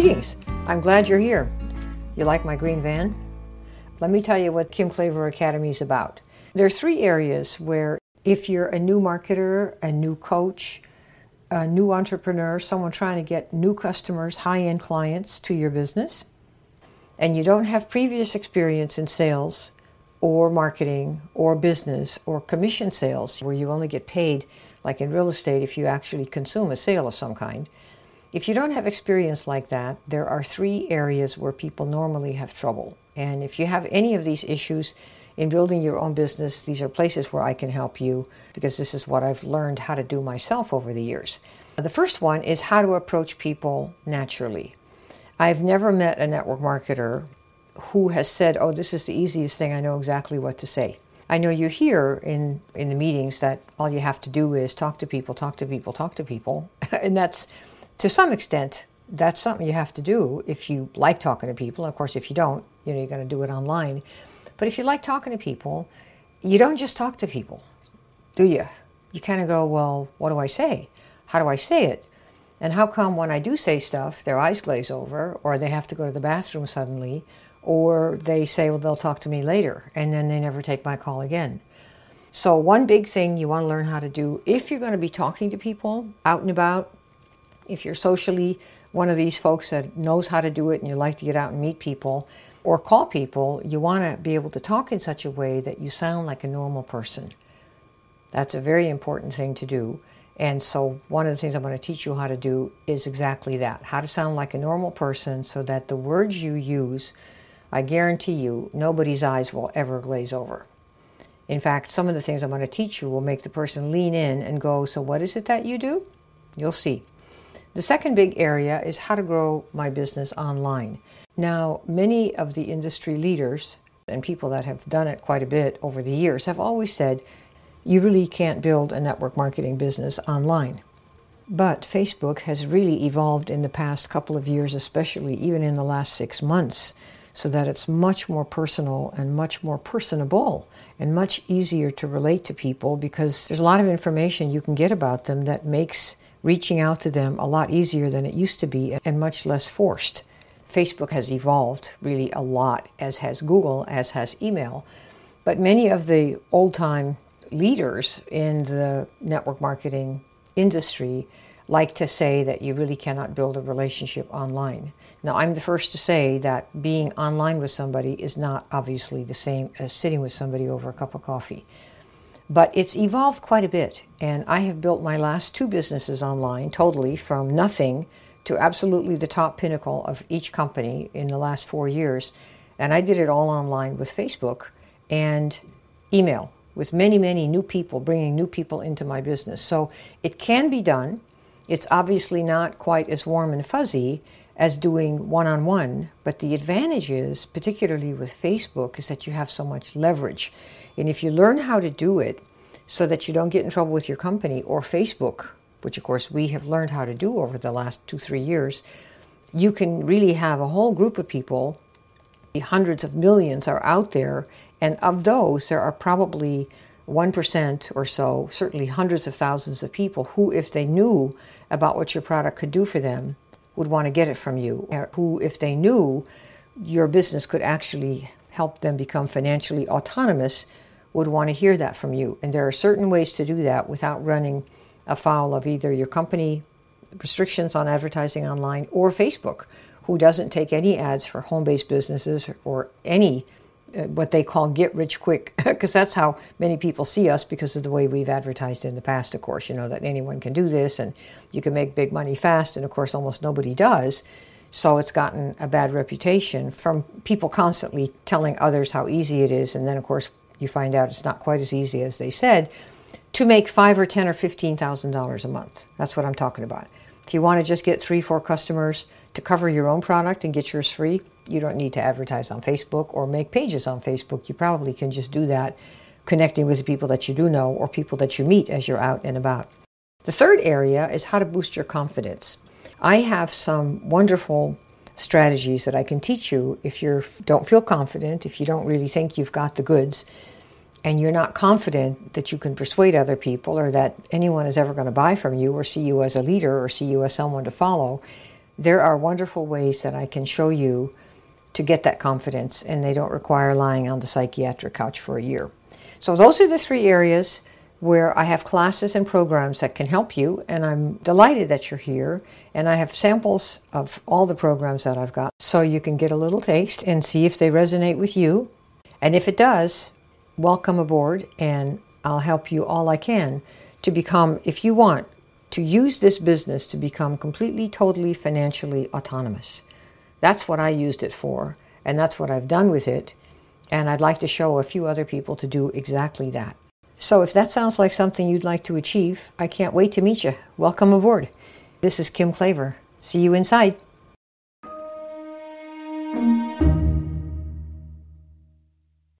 Greetings. I'm glad you're here. You like my green van? Let me tell you what Kim Klaver Academy is about. There are three areas where, if you're a new marketer, a new coach, a new entrepreneur, someone trying to get new customers, high end clients to your business, and you don't have previous experience in sales or marketing or business or commission sales, where you only get paid, like in real estate, if you actually consume a sale of some kind if you don't have experience like that, there are three areas where people normally have trouble. And if you have any of these issues in building your own business, these are places where I can help you because this is what I've learned how to do myself over the years. The first one is how to approach people naturally. I've never met a network marketer who has said, Oh, this is the easiest thing, I know exactly what to say. I know you hear in, in the meetings that all you have to do is talk to people, talk to people, talk to people. and that's to some extent, that's something you have to do if you like talking to people. Of course, if you don't, you know, you're going to do it online. But if you like talking to people, you don't just talk to people, do you? You kind of go, well, what do I say? How do I say it? And how come when I do say stuff, their eyes glaze over, or they have to go to the bathroom suddenly, or they say, well, they'll talk to me later, and then they never take my call again? So, one big thing you want to learn how to do if you're going to be talking to people out and about, if you're socially one of these folks that knows how to do it and you like to get out and meet people or call people, you want to be able to talk in such a way that you sound like a normal person. That's a very important thing to do. And so, one of the things I'm going to teach you how to do is exactly that how to sound like a normal person so that the words you use, I guarantee you, nobody's eyes will ever glaze over. In fact, some of the things I'm going to teach you will make the person lean in and go, So, what is it that you do? You'll see. The second big area is how to grow my business online. Now, many of the industry leaders and people that have done it quite a bit over the years have always said you really can't build a network marketing business online. But Facebook has really evolved in the past couple of years, especially even in the last six months, so that it's much more personal and much more personable and much easier to relate to people because there's a lot of information you can get about them that makes reaching out to them a lot easier than it used to be and much less forced. Facebook has evolved really a lot, as has Google, as has email. But many of the old time leaders in the network marketing industry like to say that you really cannot build a relationship online. Now, I'm the first to say that being online with somebody is not obviously the same as sitting with somebody over a cup of coffee. But it's evolved quite a bit, and I have built my last two businesses online totally from nothing to absolutely the top pinnacle of each company in the last four years. And I did it all online with Facebook and email with many, many new people, bringing new people into my business. So it can be done. It's obviously not quite as warm and fuzzy as doing one on one, but the advantage is, particularly with Facebook, is that you have so much leverage. And if you learn how to do it so that you don't get in trouble with your company or Facebook, which of course we have learned how to do over the last two, three years, you can really have a whole group of people. Hundreds of millions are out there, and of those, there are probably 1% or so, certainly hundreds of thousands of people who, if they knew about what your product could do for them, would want to get it from you. Who, if they knew your business could actually help them become financially autonomous, would want to hear that from you. And there are certain ways to do that without running afoul of either your company restrictions on advertising online or Facebook, who doesn't take any ads for home based businesses or any uh, Uh, what they call get rich quick, because that's how many people see us because of the way we've advertised in the past, of course, you know, that anyone can do this and you can make big money fast, and of course, almost nobody does. So it's gotten a bad reputation from people constantly telling others how easy it is, and then, of course, you find out it's not quite as easy as they said to make five or ten or fifteen thousand dollars a month. That's what I'm talking about. If you want to just get three, four customers to cover your own product and get yours free, you don't need to advertise on Facebook or make pages on Facebook. You probably can just do that connecting with the people that you do know or people that you meet as you're out and about. The third area is how to boost your confidence. I have some wonderful strategies that I can teach you if you don't feel confident, if you don't really think you've got the goods, and you're not confident that you can persuade other people or that anyone is ever going to buy from you or see you as a leader or see you as someone to follow, there are wonderful ways that I can show you to get that confidence, and they don't require lying on the psychiatric couch for a year. So, those are the three areas where I have classes and programs that can help you, and I'm delighted that you're here. And I have samples of all the programs that I've got so you can get a little taste and see if they resonate with you. And if it does, welcome aboard, and I'll help you all I can to become, if you want, to use this business to become completely, totally financially autonomous. That's what I used it for, and that's what I've done with it. And I'd like to show a few other people to do exactly that. So if that sounds like something you'd like to achieve, I can't wait to meet you. Welcome aboard. This is Kim Klaver. See you inside.